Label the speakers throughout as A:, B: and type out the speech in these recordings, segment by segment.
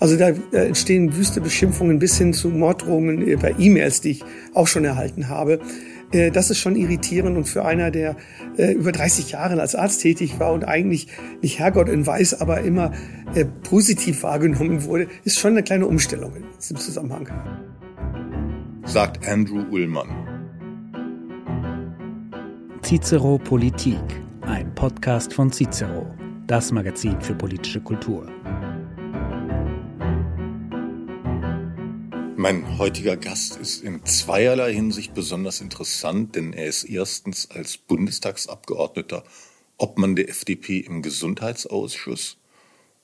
A: Also da entstehen wüste Beschimpfungen bis hin zu Morddrohungen äh, bei E-Mails, die ich auch schon erhalten habe. Äh, das ist schon irritierend und für einer, der äh, über 30 Jahre als Arzt tätig war und eigentlich nicht Herrgott in Weiß, aber immer positiv wahrgenommen wurde, ist schon eine kleine Umstellung in diesem Zusammenhang.
B: Sagt Andrew Ullmann.
C: Cicero Politik, ein Podcast von Cicero, das Magazin für politische Kultur.
B: Mein heutiger Gast ist in zweierlei Hinsicht besonders interessant, denn er ist erstens als Bundestagsabgeordneter Obmann der FDP im Gesundheitsausschuss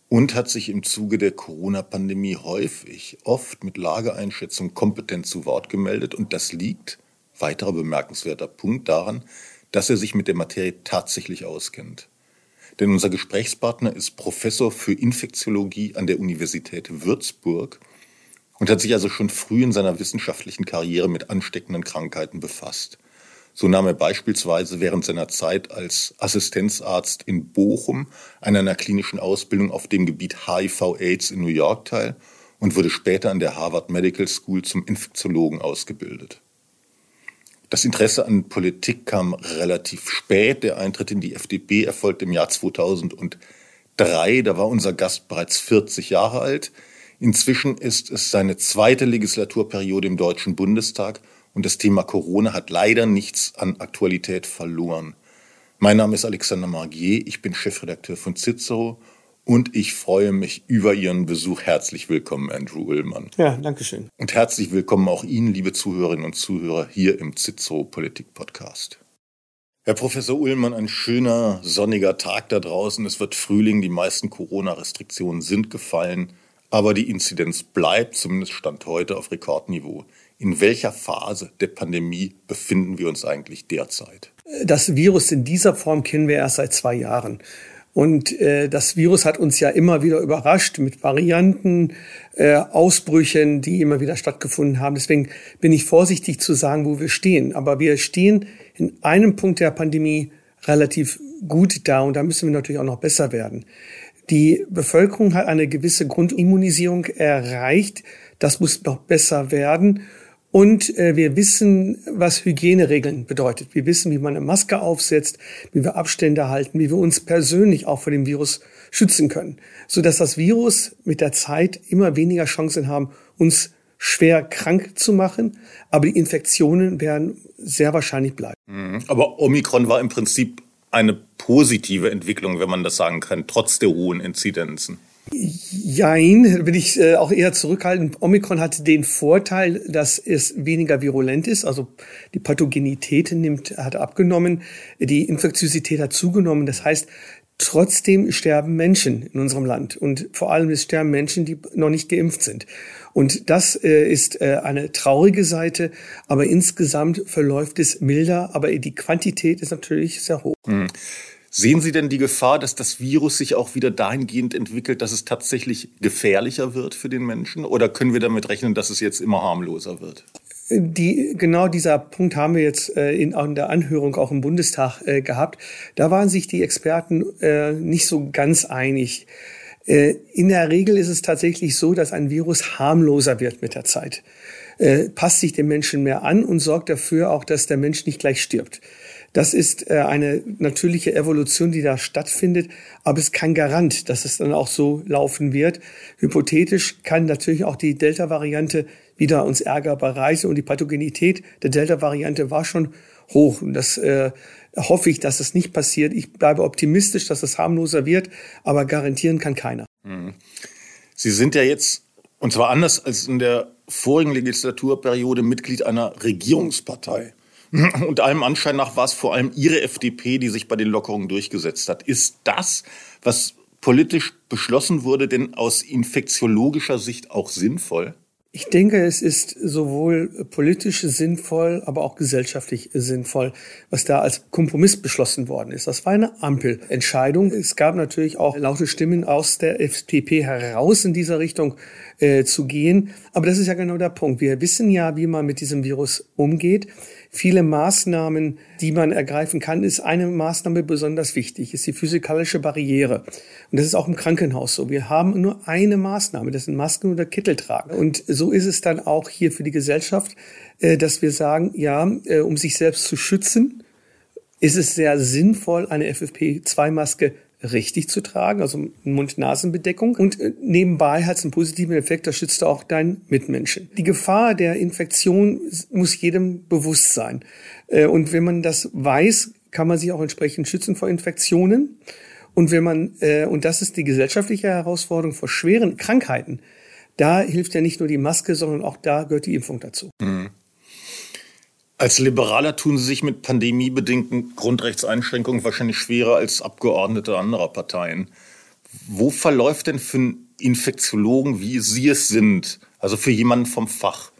B: und hat sich im Zuge der Corona-Pandemie häufig, oft mit Lageeinschätzung kompetent zu Wort gemeldet. Und das liegt, weiterer bemerkenswerter Punkt, daran, dass er sich mit der Materie tatsächlich auskennt. Denn unser Gesprächspartner ist Professor für Infektiologie an der Universität Würzburg – und hat sich also schon früh in seiner wissenschaftlichen Karriere mit ansteckenden Krankheiten befasst. So nahm er beispielsweise während seiner Zeit als Assistenzarzt in Bochum an einer klinischen Ausbildung auf dem Gebiet HIV-Aids in New York teil und wurde später an der Harvard Medical School zum Infektiologen ausgebildet. Das Interesse an Politik kam relativ spät. Der Eintritt in die FDP erfolgte im Jahr 2003. Da war unser Gast bereits 40 Jahre alt. Inzwischen ist es seine zweite Legislaturperiode im Deutschen Bundestag und das Thema Corona hat leider nichts an Aktualität verloren. Mein Name ist Alexander Margier, ich bin Chefredakteur von Cicero und ich freue mich über Ihren Besuch. Herzlich willkommen, Andrew Ullmann.
A: Ja, danke schön.
B: Und herzlich willkommen auch Ihnen, liebe Zuhörerinnen und Zuhörer, hier im Cicero Politik Podcast. Herr Professor Ullmann, ein schöner, sonniger Tag da draußen. Es wird Frühling, die meisten Corona-Restriktionen sind gefallen. Aber die Inzidenz bleibt, zumindest Stand heute, auf Rekordniveau. In welcher Phase der Pandemie befinden wir uns eigentlich derzeit?
A: Das Virus in dieser Form kennen wir erst seit zwei Jahren. Und äh, das Virus hat uns ja immer wieder überrascht mit Varianten, äh, Ausbrüchen, die immer wieder stattgefunden haben. Deswegen bin ich vorsichtig zu sagen, wo wir stehen. Aber wir stehen in einem Punkt der Pandemie relativ gut da und da müssen wir natürlich auch noch besser werden. Die Bevölkerung hat eine gewisse Grundimmunisierung erreicht. Das muss noch besser werden. Und äh, wir wissen, was Hygieneregeln bedeutet. Wir wissen, wie man eine Maske aufsetzt, wie wir Abstände halten, wie wir uns persönlich auch vor dem Virus schützen können, sodass das Virus mit der Zeit immer weniger Chancen haben, uns schwer krank zu machen, aber die Infektionen werden sehr wahrscheinlich bleiben.
B: Mhm. Aber Omikron war im Prinzip eine positive Entwicklung, wenn man das sagen kann, trotz der hohen Inzidenzen?
A: Jein, bin ich äh, auch eher zurückhaltend. Omikron hat den Vorteil, dass es weniger virulent ist, also die Pathogenität nimmt, hat abgenommen, die Infektiosität hat zugenommen. Das heißt, trotzdem sterben Menschen in unserem Land und vor allem es sterben Menschen, die noch nicht geimpft sind. Und das äh, ist äh, eine traurige Seite, aber insgesamt verläuft es milder, aber die Quantität ist natürlich sehr hoch. Mhm.
B: Sehen Sie denn die Gefahr, dass das Virus sich auch wieder dahingehend entwickelt, dass es tatsächlich gefährlicher wird für den Menschen? Oder können wir damit rechnen, dass es jetzt immer harmloser wird?
A: Die, genau dieser Punkt haben wir jetzt äh, in, in der Anhörung auch im Bundestag äh, gehabt. Da waren sich die Experten äh, nicht so ganz einig. Äh, in der Regel ist es tatsächlich so, dass ein Virus harmloser wird mit der Zeit. Äh, passt sich dem Menschen mehr an und sorgt dafür auch, dass der Mensch nicht gleich stirbt. Das ist äh, eine natürliche Evolution, die da stattfindet, aber es ist kein Garant, dass es dann auch so laufen wird. Hypothetisch kann natürlich auch die Delta-Variante wieder uns Ärger bereisen und die Pathogenität der Delta-Variante war schon hoch. Und das äh, hoffe ich, dass es nicht passiert. Ich bleibe optimistisch, dass es harmloser wird, aber garantieren kann keiner. Mhm.
B: Sie sind ja jetzt, und zwar anders als in der vorigen Legislaturperiode, Mitglied einer Regierungspartei. Und allem Anschein nach war es vor allem Ihre FDP, die sich bei den Lockerungen durchgesetzt hat. Ist das, was politisch beschlossen wurde, denn aus infektiologischer Sicht auch sinnvoll?
A: Ich denke, es ist sowohl politisch sinnvoll, aber auch gesellschaftlich sinnvoll, was da als Kompromiss beschlossen worden ist. Das war eine Ampelentscheidung. Es gab natürlich auch laute Stimmen aus der FDP heraus in dieser Richtung äh, zu gehen. Aber das ist ja genau der Punkt. Wir wissen ja, wie man mit diesem Virus umgeht. Viele Maßnahmen, die man ergreifen kann, ist eine Maßnahme besonders wichtig, ist die physikalische Barriere. Und das ist auch im Krankenhaus so. Wir haben nur eine Maßnahme, das sind Masken oder Kittel tragen. Und so ist es dann auch hier für die Gesellschaft, äh, dass wir sagen, ja, äh, um sich selbst zu schützen, ist es sehr sinnvoll, eine FFP2-Maske richtig zu tragen, also Mund-Nasen-Bedeckung. Und äh, nebenbei hat es einen positiven Effekt, das schützt auch deinen Mitmenschen. Die Gefahr der Infektion muss jedem bewusst sein. Äh, und wenn man das weiß, kann man sich auch entsprechend schützen vor Infektionen. Und wenn man, äh, und das ist die gesellschaftliche Herausforderung vor schweren Krankheiten, da hilft ja nicht nur die Maske, sondern auch da gehört die Impfung dazu. Mhm.
B: Als Liberaler tun Sie sich mit pandemiebedingten Grundrechtseinschränkungen wahrscheinlich schwerer als Abgeordnete anderer Parteien. Wo verläuft denn für einen Infektiologen, wie Sie es sind, also für jemanden vom Fach,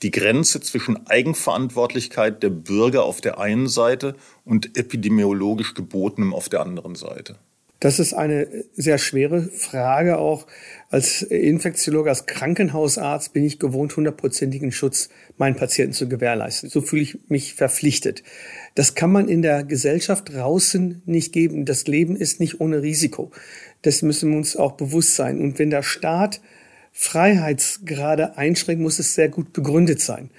B: die Grenze zwischen Eigenverantwortlichkeit der Bürger auf der einen Seite und epidemiologisch Gebotenem auf der anderen Seite?
A: Das ist eine sehr schwere Frage. Auch als Infektiologe, als Krankenhausarzt bin ich gewohnt, hundertprozentigen Schutz meinen Patienten zu gewährleisten. So fühle ich mich verpflichtet. Das kann man in der Gesellschaft draußen nicht geben. Das Leben ist nicht ohne Risiko. Das müssen wir uns auch bewusst sein. Und wenn der Staat Freiheitsgrade einschränkt, muss es sehr gut begründet sein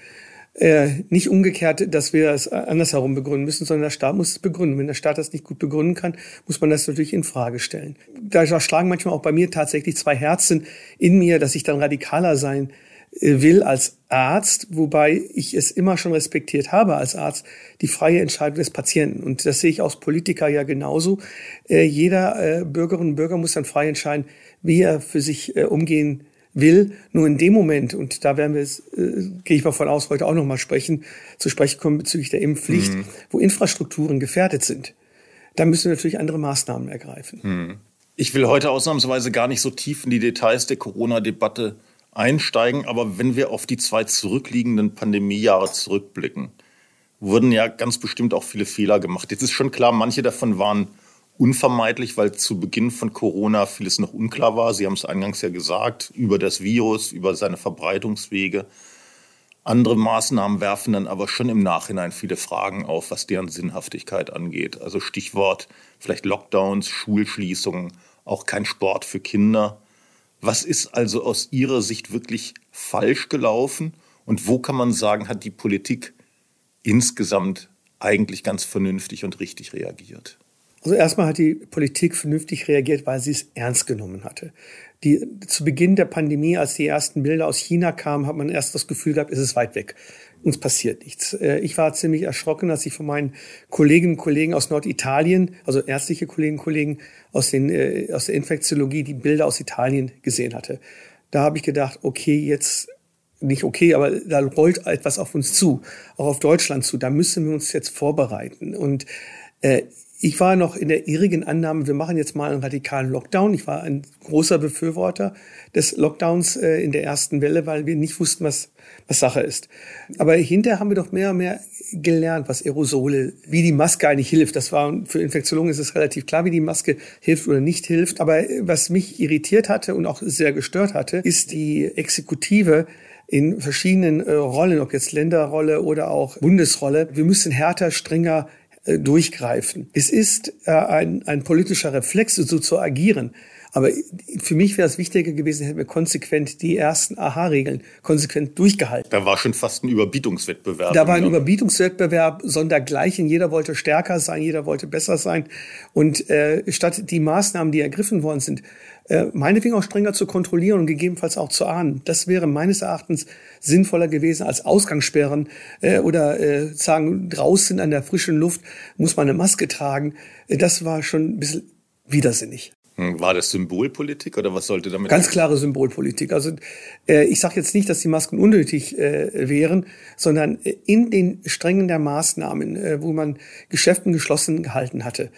A: äh, nicht umgekehrt, dass wir es andersherum begründen müssen, sondern der Staat muss es begründen. Wenn der Staat das nicht gut begründen kann, muss man das natürlich in Frage stellen. Da schlagen manchmal auch bei mir tatsächlich zwei Herzen in mir, dass ich dann radikaler sein äh, will als Arzt, wobei ich es immer schon respektiert habe als Arzt, die freie Entscheidung des Patienten. Und das sehe ich als Politiker ja genauso. Äh, jeder äh, Bürgerin und Bürger muss dann frei entscheiden, wie er für sich umgehen will. Nur in dem Moment, und da werden wir, äh, gehe ich mal von aus, heute auch nochmal sprechen, zu sprechen kommen bezüglich der Impfpflicht, mhm. wo Infrastrukturen gefährdet sind, da müssen wir natürlich andere Maßnahmen ergreifen. Mhm.
B: Ich will heute ausnahmsweise gar nicht so tief in die Details der Corona-Debatte einsteigen, aber wenn wir auf die zwei zurückliegenden Pandemiejahre zurückblicken, wurden ja ganz bestimmt auch viele Fehler gemacht. Jetzt ist schon klar, manche davon waren unvermeidlich, weil zu Beginn von Corona vieles noch unklar war. Sie haben es eingangs ja gesagt, über das Virus, über seine Verbreitungswege. Andere Maßnahmen werfen dann aber schon im Nachhinein viele Fragen auf, was deren Sinnhaftigkeit angeht. Also Stichwort vielleicht Lockdowns, Schulschließungen, auch kein Sport für Kinder. Was ist also aus Ihrer Sicht wirklich falsch gelaufen und wo kann man sagen, hat die Politik insgesamt eigentlich ganz vernünftig und richtig reagiert?
A: Also erstmal hat die Politik vernünftig reagiert, weil sie es ernst genommen hatte. Die, zu Beginn der Pandemie, als die ersten Bilder aus China kamen, hat man erst das Gefühl gehabt, es ist weit weg. Uns passiert nichts. Äh, ich war ziemlich erschrocken, als ich von meinen Kolleginnen und Kollegen aus Norditalien, also ärztliche Kolleginnen und Kollegen aus, den, äh, aus der Infektiologie, die Bilder aus Italien gesehen hatte. Da habe ich gedacht, okay, jetzt nicht okay, aber da rollt etwas auf uns zu, auch auf Deutschland zu. Da müssen wir uns jetzt vorbereiten. Und äh, ich war noch in der irrigen Annahme, wir machen jetzt mal einen radikalen Lockdown. Ich war ein großer Befürworter des Lockdowns äh, in der ersten Welle, weil wir nicht wussten, was, was Sache ist. Aber hinterher haben wir doch mehr und mehr gelernt, was Aerosole, wie die Maske eigentlich hilft. Das war für Infektionen ist es relativ klar, wie die Maske hilft oder nicht hilft. Aber was mich irritiert hatte und auch sehr gestört hatte, ist die Exekutive, in verschiedenen äh, Rollen, ob jetzt Länderrolle oder auch Bundesrolle. Wir müssen härter, strenger äh, durchgreifen. Es ist äh, ein, ein politischer Reflex, so zu agieren. Aber für mich wäre es wichtiger gewesen, hätten wir konsequent die ersten AHA-Regeln konsequent durchgehalten.
B: Da war schon fast ein Überbietungswettbewerb.
A: Da war ein Überbietungswettbewerb sondergleichen. Jeder wollte stärker sein, jeder wollte besser sein. Und äh, statt die Maßnahmen, die ergriffen worden sind, äh, meinetwegen auch strenger zu kontrollieren und gegebenenfalls auch zu ahnen. Das wäre meines Erachtens sinnvoller gewesen als Ausgangssperren äh, oder äh, sagen, draußen an der frischen Luft muss man eine Maske tragen. Äh, das war schon ein bisschen widersinnig.
B: Hm, war das Symbolpolitik oder was sollte damit?
A: Ganz klare Symbolpolitik. Also äh, ich sage jetzt nicht, dass die Masken unnötig äh, wären, sondern äh, in den Strängen der Maßnahmen, äh, wo man Geschäften geschlossen gehalten hatte.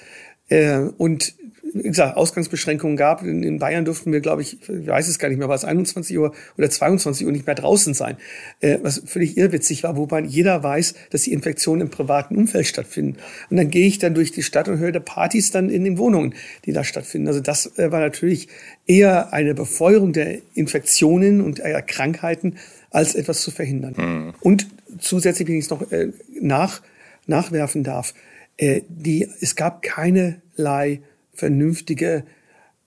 A: Äh, und wie gesagt, Ausgangsbeschränkungen gab. In, in Bayern durften wir, glaube ich, ich weiß es gar nicht mehr, war es 21 Uhr oder 22 Uhr nicht mehr draußen sein. Äh, was völlig irrwitzig war, wobei jeder weiß, dass die Infektionen im privaten Umfeld stattfinden. Und dann gehe ich dann durch die Stadt und höre Partys dann in den Wohnungen, die da stattfinden. Also das äh, war natürlich eher eine Befeuerung der Infektionen und der Krankheiten, als etwas zu verhindern. Mhm. Und zusätzlich, wenn ich es noch äh, nach, nachwerfen darf, äh, die, es gab keinerlei vernünftige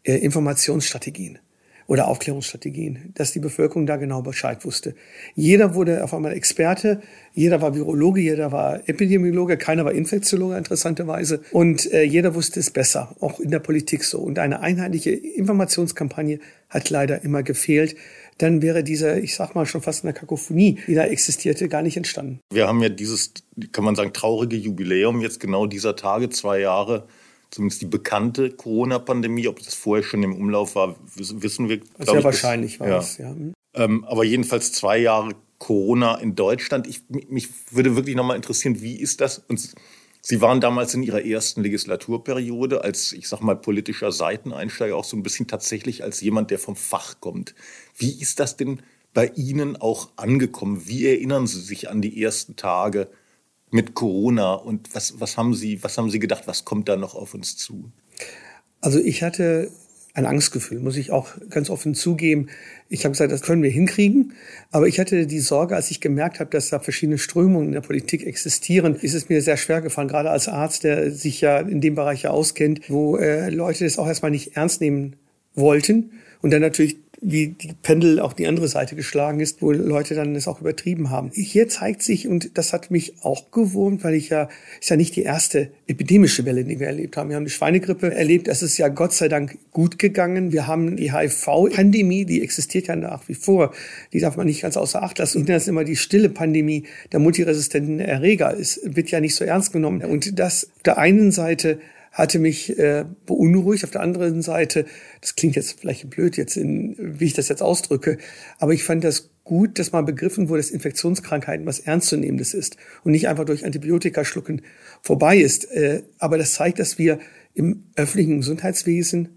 A: äh, Informationsstrategien oder Aufklärungsstrategien, dass die Bevölkerung da genau Bescheid wusste. Jeder wurde auf einmal Experte, jeder war Virologe, jeder war Epidemiologe, keiner war Infektiologe interessanterweise und äh, jeder wusste es besser, auch in der Politik so. Und eine einheitliche Informationskampagne hat leider immer gefehlt. Dann wäre diese, ich sag mal schon fast eine Kakophonie, die da existierte, gar nicht entstanden.
B: Wir haben ja dieses, kann man sagen, traurige Jubiläum jetzt genau dieser Tage, zwei Jahre zumindest die bekannte Corona-Pandemie, ob das vorher schon im Umlauf war, wissen wir.
A: Sehr ich, wahrscheinlich war
B: ja.
A: es, ja.
B: Ähm, aber jedenfalls zwei Jahre Corona in Deutschland. Ich, mich würde wirklich nochmal interessieren, wie ist das? Und Sie waren damals in Ihrer ersten Legislaturperiode als, ich sag mal, politischer Seiteneinsteiger auch so ein bisschen tatsächlich als jemand, der vom Fach kommt. Wie ist das denn bei Ihnen auch angekommen? Wie erinnern Sie sich an die ersten Tage mit Corona und was, was, haben Sie, was haben Sie gedacht, was kommt da noch auf uns zu?
A: Also ich hatte ein Angstgefühl, muss ich auch ganz offen zugeben. Ich habe gesagt, das können wir hinkriegen. Aber ich hatte die Sorge, als ich gemerkt habe, dass da verschiedene Strömungen in der Politik existieren, ist es mir sehr schwer gefallen, gerade als Arzt, der sich ja in dem Bereich ja auskennt, wo äh, Leute das auch erstmal nicht ernst nehmen wollten und dann natürlich wie die Pendel auch die andere Seite geschlagen ist, wo Leute dann es auch übertrieben haben. Hier zeigt sich, und das hat mich auch gewurmt, weil ich ja, ist ja nicht die erste epidemische Welle, die wir erlebt haben. Wir haben die Schweinegrippe erlebt. Das ist ja Gott sei Dank gut gegangen. Wir haben die HIV-Pandemie, die existiert ja nach wie vor. Die darf man nicht ganz außer Acht lassen. Und das ist immer die stille Pandemie der multiresistenten Erreger. Es wird ja nicht so ernst genommen. Und das auf der einen Seite hatte mich äh, beunruhigt. Auf der anderen Seite, das klingt jetzt vielleicht blöd jetzt, in, wie ich das jetzt ausdrücke, aber ich fand das gut, dass mal begriffen wurde, dass Infektionskrankheiten was Ernstzunehmendes ist und nicht einfach durch Antibiotika schlucken vorbei ist. Äh, aber das zeigt, dass wir im öffentlichen Gesundheitswesen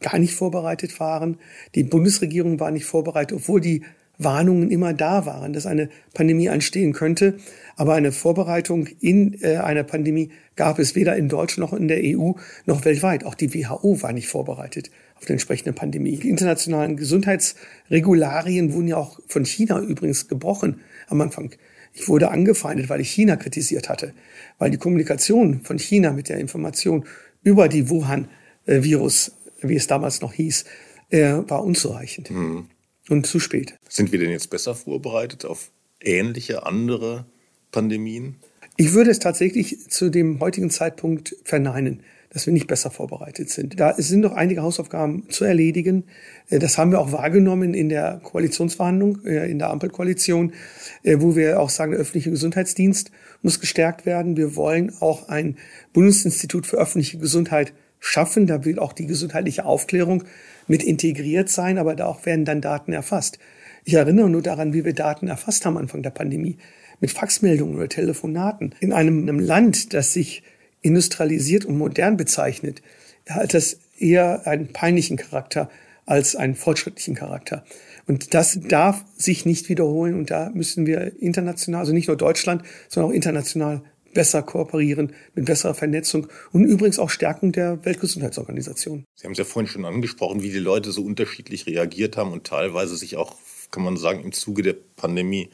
A: gar nicht vorbereitet waren. Die Bundesregierung war nicht vorbereitet, obwohl die Warnungen immer da waren, dass eine Pandemie anstehen könnte. Aber eine Vorbereitung in äh, einer Pandemie gab es weder in Deutschland noch in der EU noch weltweit. Auch die WHO war nicht vorbereitet auf die entsprechende Pandemie. Die internationalen Gesundheitsregularien wurden ja auch von China übrigens gebrochen am Anfang. Ich wurde angefeindet, weil ich China kritisiert hatte, weil die Kommunikation von China mit der Information über die Wuhan-Virus, wie es damals noch hieß, äh, war unzureichend. Mhm. Und zu spät.
B: Sind wir denn jetzt besser vorbereitet auf ähnliche andere Pandemien?
A: Ich würde es tatsächlich zu dem heutigen Zeitpunkt verneinen, dass wir nicht besser vorbereitet sind. Da sind noch einige Hausaufgaben zu erledigen. Äh, das haben wir auch wahrgenommen in der Koalitionsverhandlung, äh, in der Ampelkoalition, äh, wo wir auch sagen, der öffentliche Gesundheitsdienst muss gestärkt werden. Wir wollen auch ein Bundesinstitut für öffentliche Gesundheit schaffen. Da will auch die gesundheitliche Aufklärung mit integriert sein, aber da auch werden dann Daten erfasst. Ich erinnere nur daran, wie wir Daten erfasst haben Anfang der Pandemie mit Faxmeldungen oder Telefonaten. In einem, einem Land, das sich industrialisiert und modern bezeichnet, hat das eher einen peinlichen Charakter als einen fortschrittlichen Charakter. Und das darf sich nicht wiederholen und da müssen wir international, also nicht nur Deutschland, sondern auch international besser kooperieren, mit besserer Vernetzung und übrigens auch Stärkung der Weltgesundheitsorganisation.
B: Sie haben es ja vorhin schon angesprochen, wie die Leute so unterschiedlich reagiert haben und teilweise sich auch, kann man sagen, im Zuge der Pandemie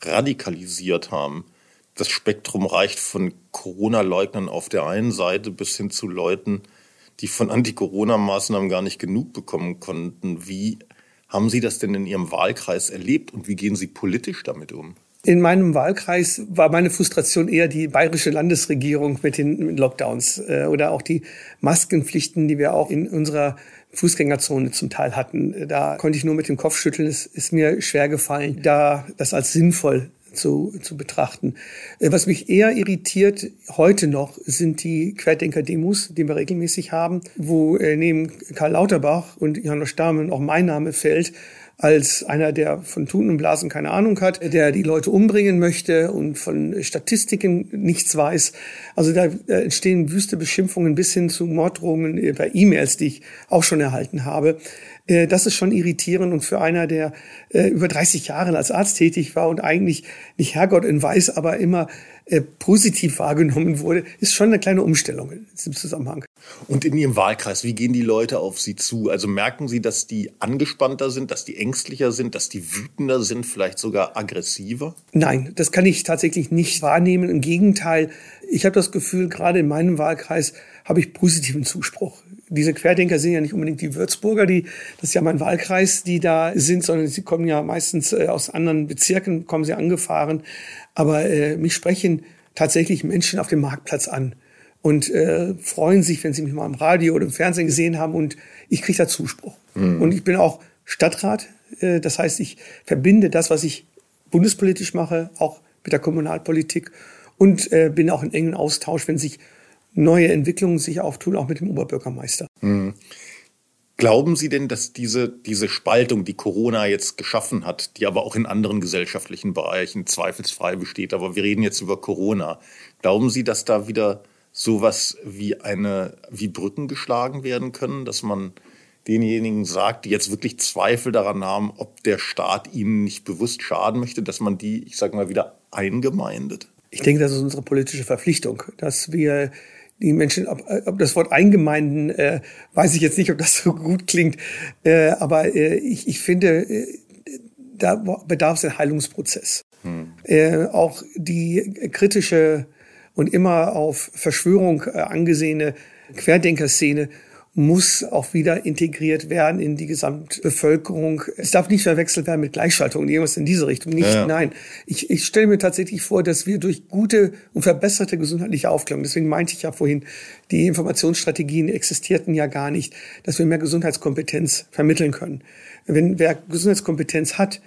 B: radikalisiert haben. Das Spektrum reicht von Corona-Leugnern auf der einen Seite bis hin zu Leuten, die von Anti-Corona-Maßnahmen gar nicht genug bekommen konnten. Wie haben Sie das denn in Ihrem Wahlkreis erlebt und wie gehen Sie politisch damit um?
A: In meinem Wahlkreis war meine Frustration eher die bayerische Landesregierung mit den Lockdowns äh, oder auch die Maskenpflichten, die wir auch in unserer Fußgängerzone zum Teil hatten. Da konnte ich nur mit dem Kopf schütteln. Es ist mir schwer gefallen, da das als sinnvoll zu, zu betrachten. Äh, was mich eher irritiert heute noch sind die Querdenker-Demos, die wir regelmäßig haben, wo äh, neben Karl Lauterbach und Johannes Stahmen auch mein Name fällt als einer, der von Tun und Blasen keine Ahnung hat, der die Leute umbringen möchte und von Statistiken nichts weiß. Also da entstehen wüste Beschimpfungen bis hin zu Morddrohungen bei E-Mails, die ich auch schon erhalten habe. Äh, das ist schon irritierend und für einer, der äh, über 30 Jahre als Arzt tätig war und eigentlich nicht Herrgott in Weiß, aber immer äh, positiv wahrgenommen wurde, ist schon eine kleine Umstellung in diesem Zusammenhang.
B: Und in Ihrem Wahlkreis, wie gehen die Leute auf Sie zu? Also merken Sie, dass die angespannter sind, dass die ängstlicher sind, dass die wütender sind, vielleicht sogar aggressiver?
A: Nein, das kann ich tatsächlich nicht wahrnehmen. Im Gegenteil, ich habe das Gefühl, gerade in meinem Wahlkreis habe ich positiven Zuspruch. Diese Querdenker sind ja nicht unbedingt die Würzburger, die, das ist ja mein Wahlkreis, die da sind, sondern sie kommen ja meistens äh, aus anderen Bezirken, kommen sie angefahren. Aber äh, mich sprechen tatsächlich Menschen auf dem Marktplatz an und äh, freuen sich, wenn sie mich mal im Radio oder im Fernsehen gesehen haben und ich kriege da Zuspruch. Mhm. Und ich bin auch Stadtrat, äh, das heißt, ich verbinde das, was ich bundespolitisch mache, auch mit der Kommunalpolitik und äh, bin auch in engen Austausch, wenn sich neue Entwicklungen sich auftun, auch mit dem Oberbürgermeister. Mhm.
B: Glauben Sie denn, dass diese, diese Spaltung, die Corona jetzt geschaffen hat, die aber auch in anderen gesellschaftlichen Bereichen zweifelsfrei besteht, aber wir reden jetzt über Corona, glauben Sie, dass da wieder sowas wie eine, wie Brücken geschlagen werden können, dass man denjenigen sagt, die jetzt wirklich Zweifel daran haben, ob der Staat ihnen nicht bewusst schaden möchte, dass man die, ich sage mal, wieder eingemeindet?
A: Ich denke, das ist unsere politische Verpflichtung, dass wir die Menschen, ob, ob das Wort Eingemeinden, äh, weiß ich jetzt nicht, ob das so gut klingt, äh, aber äh, ich, ich finde, äh, da bedarf es ein Heilungsprozess. Hm. Äh, auch die kritische und immer auf Verschwörung äh, angesehene Querdenkerszene muss auch wieder integriert werden in die Gesamtbevölkerung. Es darf nicht verwechselt werden mit Gleichschaltung, irgendwas in diese Richtung. Nicht, ja. nein. Ich, ich stelle mir tatsächlich vor, dass wir durch gute und verbesserte gesundheitliche Aufklärung, deswegen meinte ich ja vorhin, die Informationsstrategien existierten ja gar nicht, dass wir mehr Gesundheitskompetenz vermitteln können. Wenn wer Gesundheitskompetenz hat,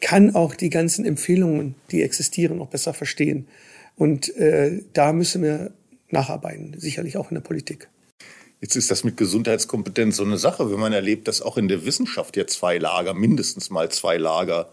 A: kann auch die ganzen Empfehlungen, die existieren, auch besser verstehen. Und äh, da müssen wir nacharbeiten, sicherlich auch in der Politik.
B: Jetzt ist das mit Gesundheitskompetenz so eine Sache, wenn man erlebt, dass auch in der Wissenschaft ja zwei Lager, mindestens mal zwei Lager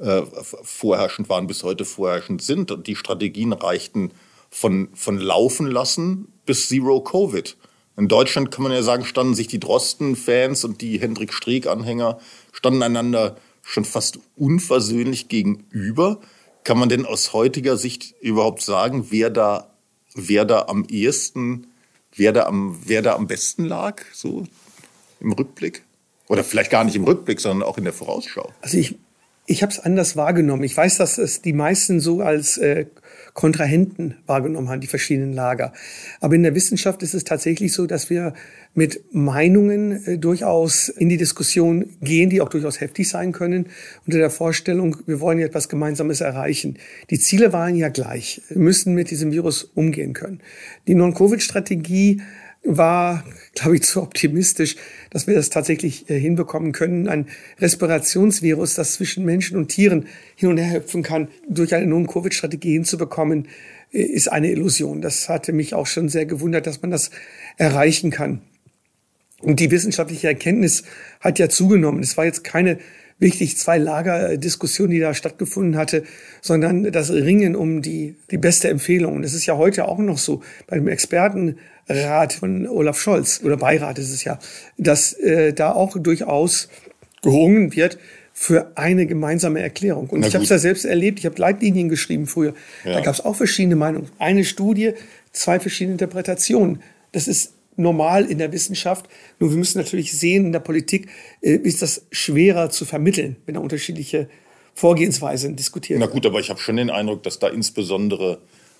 B: äh, vorherrschend waren, bis heute vorherrschend sind. Und die Strategien reichten von, von Laufen lassen bis Zero Covid. In Deutschland kann man ja sagen, standen sich die Drosten-Fans und die Hendrik Streeck-Anhänger standen einander schon fast unversöhnlich gegenüber. Kann man denn aus heutiger Sicht überhaupt sagen, wer da, wer da am ehesten wer da am, wer da am besten lag, so im Rückblick? Oder vielleicht gar nicht im Rückblick, sondern auch in der Vorausschau.
A: Also ich, ich habe es anders wahrgenommen. Ich weiß, dass es die meisten so als äh, Kontrahenten wahrgenommen haben, die verschiedenen Lager. Aber in der Wissenschaft ist es tatsächlich so, dass wir mit Meinungen äh, durchaus in die Diskussion gehen, die auch durchaus heftig sein können, unter der Vorstellung, wir wollen etwas Gemeinsames erreichen. Die Ziele waren ja gleich. Wir müssen mit diesem Virus umgehen können. Die Non-Covid-Strategie war, glaube ich, zu optimistisch, dass wir das tatsächlich äh, hinbekommen können. Ein Respirationsvirus, das zwischen Menschen und Tieren hin und her hüpfen kann, durch eine Non-Covid-Strategie hinzubekommen, äh, ist eine Illusion. Das hatte mich auch schon sehr gewundert, dass man das erreichen kann. Und die wissenschaftliche Erkenntnis hat ja zugenommen. Es war jetzt keine wirklich zwei Lager-Diskussion, die da stattgefunden hatte, sondern das Ringen um die, die beste Empfehlung. Und das ist ja heute auch noch so bei dem Expertenrat von Olaf Scholz oder Beirat ist es ja, dass äh, da auch durchaus gerungen wird für eine gemeinsame Erklärung. Und Na ich habe es ja selbst erlebt, ich habe Leitlinien geschrieben früher. Ja. Da gab es auch verschiedene Meinungen. Eine Studie, zwei verschiedene Interpretationen. Das ist normal in der Wissenschaft. Nur wir müssen natürlich sehen, in der Politik äh, ist das schwerer zu vermitteln, wenn da unterschiedliche Vorgehensweisen diskutiert
B: werden. Na gut, aber ich habe schon den Eindruck, dass da insbesondere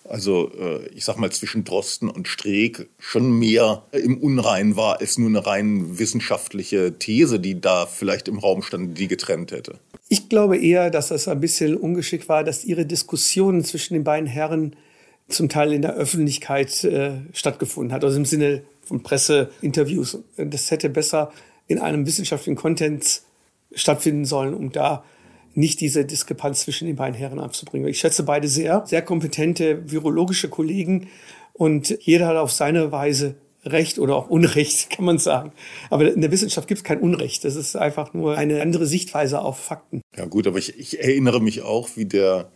B: also äh, ich sag mal zwischen Drosten und Streeck schon mehr im Unrein war als nur eine rein wissenschaftliche These, die da vielleicht im Raum stand, die getrennt hätte.
A: Ich glaube eher, dass das ein bisschen ungeschickt war, dass ihre Diskussionen zwischen den beiden Herren zum Teil in der Öffentlichkeit äh, stattgefunden hat, also im Sinne von Presseinterviews. Das hätte besser in einem wissenschaftlichen Content stattfinden sollen, um da nicht diese Diskrepanz zwischen den beiden Herren abzubringen. Ich schätze beide sehr, sehr kompetente virologische Kollegen und jeder hat auf seine Weise Recht oder auch Unrecht, kann man sagen. Aber in der Wissenschaft gibt es kein Unrecht. Das ist einfach nur eine andere Sichtweise auf Fakten.
B: Ja gut, aber ich, ich erinnere mich auch, wie der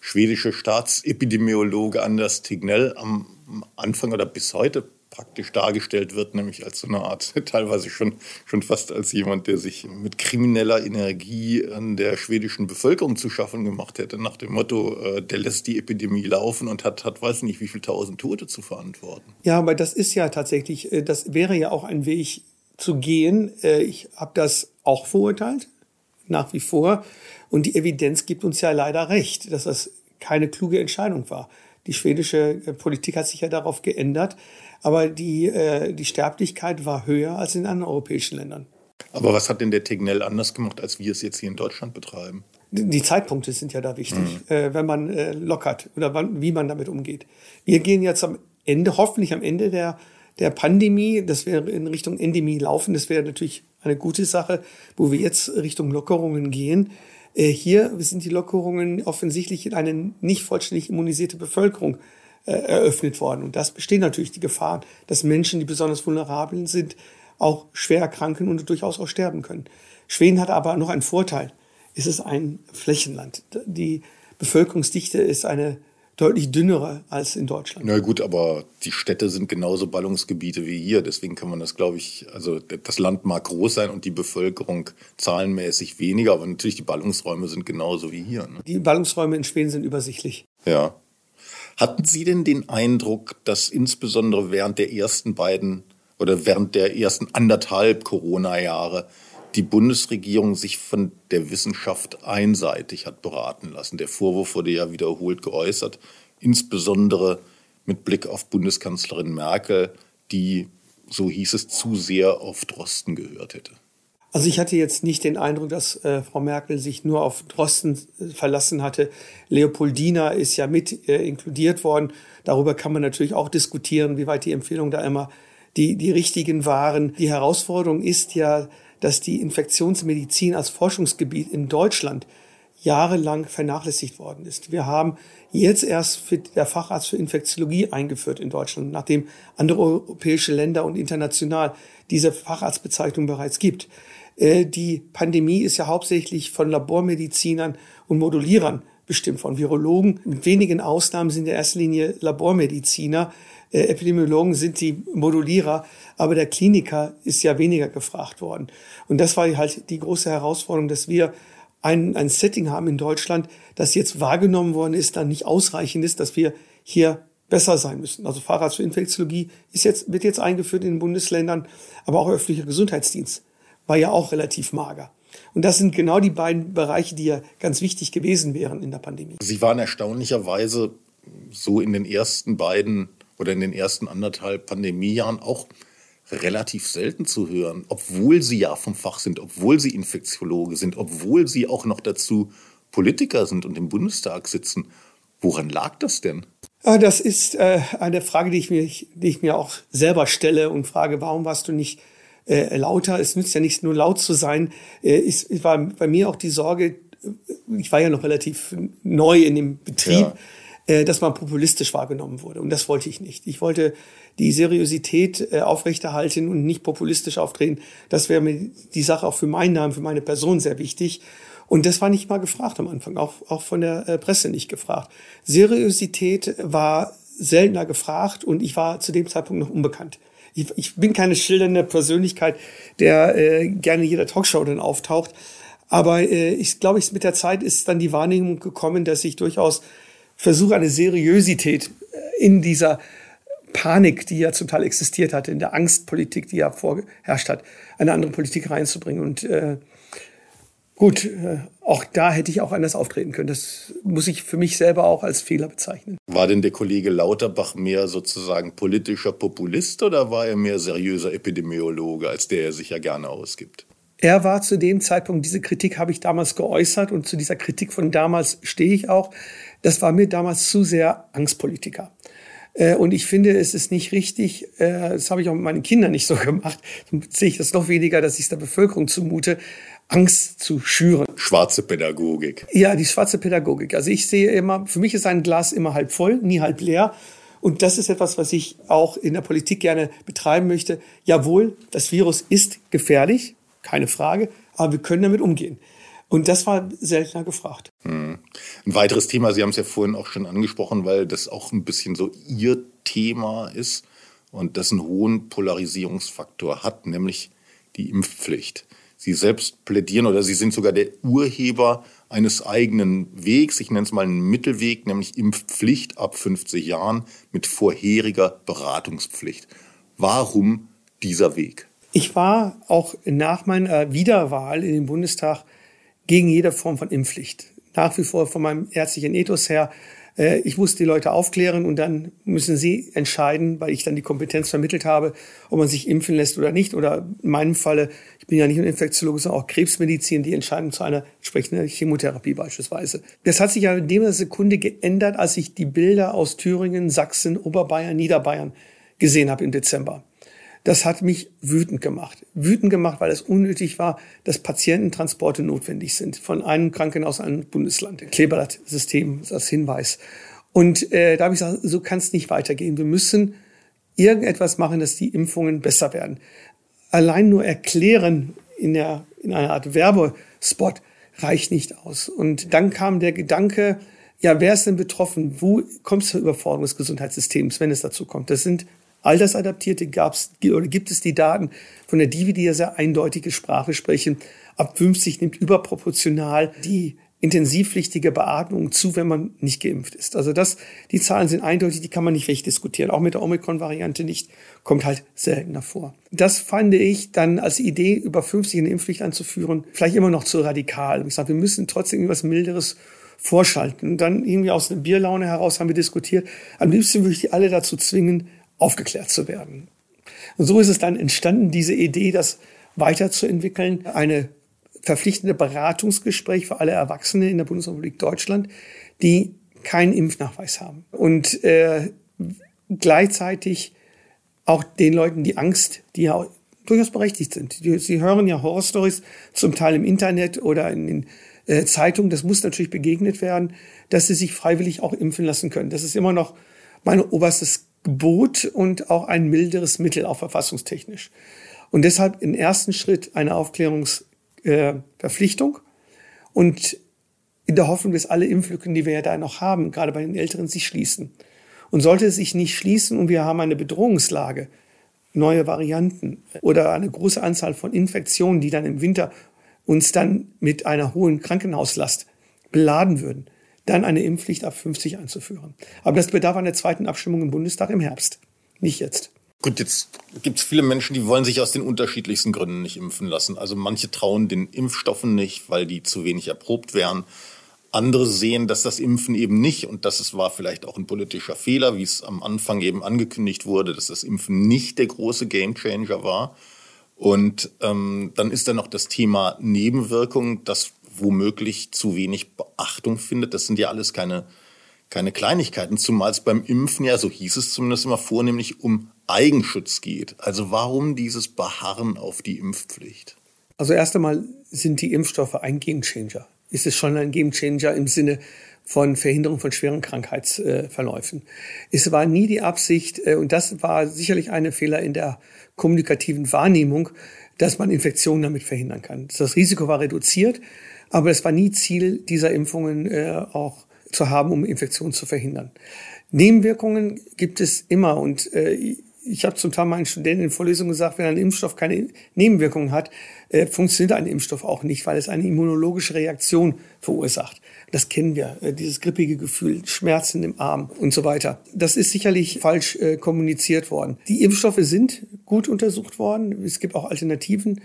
B: schwedische Staatsepidemiologe Anders Tegnell am Anfang oder bis heute praktisch dargestellt wird, nämlich als so eine Art, teilweise schon, schon fast als jemand, der sich mit krimineller Energie an der schwedischen Bevölkerung zu schaffen gemacht hätte, nach dem Motto, äh, der lässt die Epidemie laufen und hat, hat weiß nicht, wie viele tausend Tote zu verantworten.
A: Ja, aber das ist ja tatsächlich, äh, das wäre ja auch ein Weg zu gehen. Äh, ich habe das auch verurteilt, nach wie vor. Und die Evidenz gibt uns ja leider recht, dass das keine kluge Entscheidung war. Die schwedische äh, Politik hat sich ja darauf geändert, aber die, äh, die Sterblichkeit war höher als in anderen europäischen Ländern.
B: Aber was hat denn der Tegnell anders gemacht, als wir es jetzt hier in Deutschland betreiben?
A: Die Zeitpunkte sind ja da wichtig, mhm. äh, wenn man äh, lockert oder wann, wie man damit umgeht. Wir gehen jetzt am Ende, hoffentlich am Ende der, der Pandemie, das wäre in Richtung Endemie laufen, das wäre natürlich eine gute Sache, wo wir jetzt Richtung Lockerungen gehen. Äh, hier sind die Lockerungen offensichtlich in eine nicht vollständig immunisierte Bevölkerung äh, eröffnet worden. Und das besteht natürlich die Gefahr, dass Menschen, die besonders vulnerabel sind, auch schwer erkranken und durchaus auch sterben können. Schweden hat aber noch einen Vorteil. Es ist ein Flächenland. Die Bevölkerungsdichte ist eine deutlich dünnere als in Deutschland.
B: Na gut, aber die Städte sind genauso Ballungsgebiete wie hier. Deswegen kann man das, glaube ich, also das Land mag groß sein und die Bevölkerung zahlenmäßig weniger, aber natürlich die Ballungsräume sind genauso wie hier. Ne?
A: Die Ballungsräume in Schweden sind übersichtlich.
B: Ja. Hatten Sie denn den Eindruck, dass insbesondere während der ersten beiden oder während der ersten anderthalb Corona-Jahre die Bundesregierung sich von der Wissenschaft einseitig hat beraten lassen. Der Vorwurf wurde ja wiederholt geäußert, insbesondere mit Blick auf Bundeskanzlerin Merkel, die, so hieß es, zu sehr auf Drosten gehört hätte.
A: Also ich hatte jetzt nicht den Eindruck, dass äh, Frau Merkel sich nur auf Drosten äh, verlassen hatte. Leopoldina ist ja mit äh, inkludiert worden. Darüber kann man natürlich auch diskutieren, wie weit die Empfehlungen da immer die, die richtigen waren. Die Herausforderung ist ja, dass die Infektionsmedizin als Forschungsgebiet in Deutschland jahrelang vernachlässigt worden ist. Wir haben jetzt erst für der Facharzt für Infektiologie eingeführt in Deutschland, nachdem andere europäische Länder und international diese Facharztbezeichnung bereits gibt. Äh, die Pandemie ist ja hauptsächlich von Labormedizinern und Modulierern bestimmt, von Virologen. Mit wenigen Ausnahmen sind in erster Linie Labormediziner, äh, Epidemiologen sind die Modulierer, aber der Kliniker ist ja weniger gefragt worden. Und das war halt die große Herausforderung, dass wir ein, ein Setting haben in Deutschland, das jetzt wahrgenommen worden ist, dann nicht ausreichend ist, dass wir hier besser sein müssen. Also Fahrrad für Infektiologie ist jetzt, wird jetzt eingeführt in den Bundesländern, aber auch öffentlicher Gesundheitsdienst war ja auch relativ mager. Und das sind genau die beiden Bereiche, die ja ganz wichtig gewesen wären in der Pandemie.
B: Sie waren erstaunlicherweise so in den ersten beiden oder in den ersten anderthalb Pandemiejahren auch relativ selten zu hören, obwohl sie ja vom Fach sind, obwohl sie Infektiologe sind, obwohl sie auch noch dazu Politiker sind und im Bundestag sitzen. Woran lag das denn?
A: Ah, das ist äh, eine Frage, die ich, mir, die ich mir auch selber stelle und frage, warum warst du nicht äh, lauter? Es nützt ja nicht nur laut zu sein. Äh, es war bei mir auch die Sorge, ich war ja noch relativ neu in dem Betrieb. Ja äh, dass man populistisch wahrgenommen wurde. Und das wollte ich nicht. Ich wollte die Seriosität äh, aufrechterhalten und nicht populistisch auftreten. Das wäre mir die Sache auch für meinen Namen, für meine Person sehr wichtig. Und das war nicht mal gefragt am Anfang, auch, auch von der äh, Presse nicht gefragt. Seriosität war seltener gefragt und ich war zu dem Zeitpunkt noch unbekannt. Ich, ich bin keine schildernde Persönlichkeit, der äh, gerne jeder Talkshow dann auftaucht. Aber äh, ich glaube, ich, mit der Zeit ist dann die Wahrnehmung gekommen, dass ich durchaus versuche eine Seriosität äh, in dieser Panik, die ja zum Teil existiert hatte, in der Angstpolitik, die ja vorherrscht hat, eine andere Politik reinzubringen. Und äh, gut, äh, auch da hätte ich auch anders auftreten können. Das muss ich für mich selber auch als Fehler bezeichnen.
B: War denn der Kollege Lauterbach mehr sozusagen politischer Populist oder war er mehr seriöser Epidemiologe, als der er sich ja gerne ausgibt?
A: Er war zu dem Zeitpunkt, diese Kritik habe ich damals geäußert und zu dieser Kritik von damals stehe ich auch. Das war mir damals zu sehr Angstpolitiker. Äh, und ich finde, es ist nicht richtig, äh, das habe ich auch mit meinen Kindern nicht so gemacht, sehe ich das noch weniger, dass ich es der Bevölkerung zumute, Angst zu schüren.
B: Schwarze Pädagogik.
A: Ja, die schwarze Pädagogik. Also ich sehe immer, für mich ist ein Glas immer halb voll, nie halb leer. Und das ist etwas, was ich auch in der Politik gerne betreiben möchte. Jawohl, das Virus ist gefährlich, keine Frage, aber wir können damit umgehen. Und das war seltener gefragt.
B: Hm. Ein weiteres Thema, Sie haben es ja vorhin auch schon angesprochen, weil das auch ein bisschen so Ihr Thema ist und das einen hohen Polarisierungsfaktor hat, nämlich die Impfpflicht. Sie selbst plädieren oder Sie sind sogar der Urheber eines eigenen Wegs, ich nenne es mal einen Mittelweg, nämlich Impfpflicht ab 50 Jahren mit vorheriger Beratungspflicht. Warum dieser Weg?
A: Ich war auch nach meiner Wiederwahl in den Bundestag gegen jede Form von Impfpflicht. Nach wie vor von meinem ärztlichen Ethos her ich muss die Leute aufklären und dann müssen sie entscheiden, weil ich dann die Kompetenz vermittelt habe, ob man sich impfen lässt oder nicht. Oder in meinem Falle, ich bin ja nicht nur Infektiologe, sondern auch Krebsmedizin, die entscheiden zu einer entsprechenden Chemotherapie beispielsweise. Das hat sich ja in der Sekunde geändert, als ich die Bilder aus Thüringen, Sachsen, Oberbayern, Niederbayern gesehen habe im Dezember. Das hat mich wütend gemacht. Wütend gemacht, weil es unnötig war, dass Patiententransporte notwendig sind von einem Krankenhaus an ein Bundesland. Kleeblattsystem ist als Hinweis. Und äh, da habe ich gesagt, so kann es nicht weitergehen. Wir müssen irgendetwas machen, dass die Impfungen besser werden. Allein nur erklären in, der, in einer Art Werbespot reicht nicht aus. Und dann kam der Gedanke, ja, wer ist denn betroffen? Wo kommt es zur Überforderung des Gesundheitssystems, wenn es dazu kommt? Das sind Altersadaptierte gab's, oder gibt es die Daten von der Divi, die ja sehr eindeutige Sprache sprechen. Ab 50 nimmt überproportional die intensivpflichtige Beatmung zu, wenn man nicht geimpft ist. Also das, die Zahlen sind eindeutig, die kann man nicht recht diskutieren. Auch mit der Omikron-Variante nicht, kommt halt seltener vor. Das fand ich dann als Idee, über 50 eine Impfpflicht anzuführen, vielleicht immer noch zu radikal. Ich sage, wir müssen trotzdem irgendwas Milderes vorschalten. Und dann irgendwie aus einer Bierlaune heraus haben wir diskutiert. Am liebsten würde ich die alle dazu zwingen, aufgeklärt zu werden. Und so ist es dann entstanden, diese Idee, das weiterzuentwickeln, eine verpflichtende Beratungsgespräch für alle Erwachsene in der Bundesrepublik Deutschland, die keinen Impfnachweis haben. Und äh, gleichzeitig auch den Leuten die Angst, die ja durchaus berechtigt sind. Sie hören ja Horrorstories zum Teil im Internet oder in den äh, Zeitungen. Das muss natürlich begegnet werden, dass sie sich freiwillig auch impfen lassen können. Das ist immer noch mein oberstes Gebot und auch ein milderes Mittel, auch verfassungstechnisch. Und deshalb im ersten Schritt eine Aufklärungsverpflichtung äh, und in der Hoffnung, dass alle Impflücken, die wir ja da noch haben, gerade bei den Älteren, sich schließen. Und sollte es sich nicht schließen und wir haben eine Bedrohungslage, neue Varianten oder eine große Anzahl von Infektionen, die dann im Winter uns dann mit einer hohen Krankenhauslast beladen würden, dann eine Impfpflicht ab 50 einzuführen. Aber das bedarf einer zweiten Abstimmung im Bundestag im Herbst, nicht jetzt.
B: Gut, jetzt gibt es viele Menschen, die wollen sich aus den unterschiedlichsten Gründen nicht impfen lassen. Also manche trauen den Impfstoffen nicht, weil die zu wenig erprobt wären. Andere sehen, dass das Impfen eben nicht, und das war vielleicht auch ein politischer Fehler, wie es am Anfang eben angekündigt wurde, dass das Impfen nicht der große Gamechanger war. Und ähm, dann ist da noch das Thema Nebenwirkungen, das womöglich zu wenig Beachtung findet. Das sind ja alles keine, keine Kleinigkeiten, zumal es beim Impfen ja, so hieß es zumindest immer, vornehmlich um Eigenschutz geht. Also warum dieses Beharren auf die Impfpflicht?
A: Also erst einmal sind die Impfstoffe ein Gamechanger. Ist es schon ein Gamechanger im Sinne von Verhinderung von schweren Krankheitsverläufen. Es war nie die Absicht, äh, und das war sicherlich eine Fehler in der kommunikativen Wahrnehmung, dass man Infektionen damit verhindern kann. Das Risiko war reduziert, aber es war nie Ziel dieser Impfungen äh, auch zu haben, um Infektionen zu verhindern. Nebenwirkungen gibt es immer und äh, ich habe zum Teil meinen Studenten in Vorlesungen gesagt, wenn ein Impfstoff keine Nebenwirkungen hat, äh, funktioniert ein Impfstoff auch nicht, weil es eine immunologische Reaktion verursacht. Das kennen wir, äh, dieses grippige Gefühl, Schmerzen im Arm und so weiter. Das ist sicherlich falsch äh, kommuniziert worden. Die Impfstoffe sind gut untersucht worden. Es gibt auch Alternativen.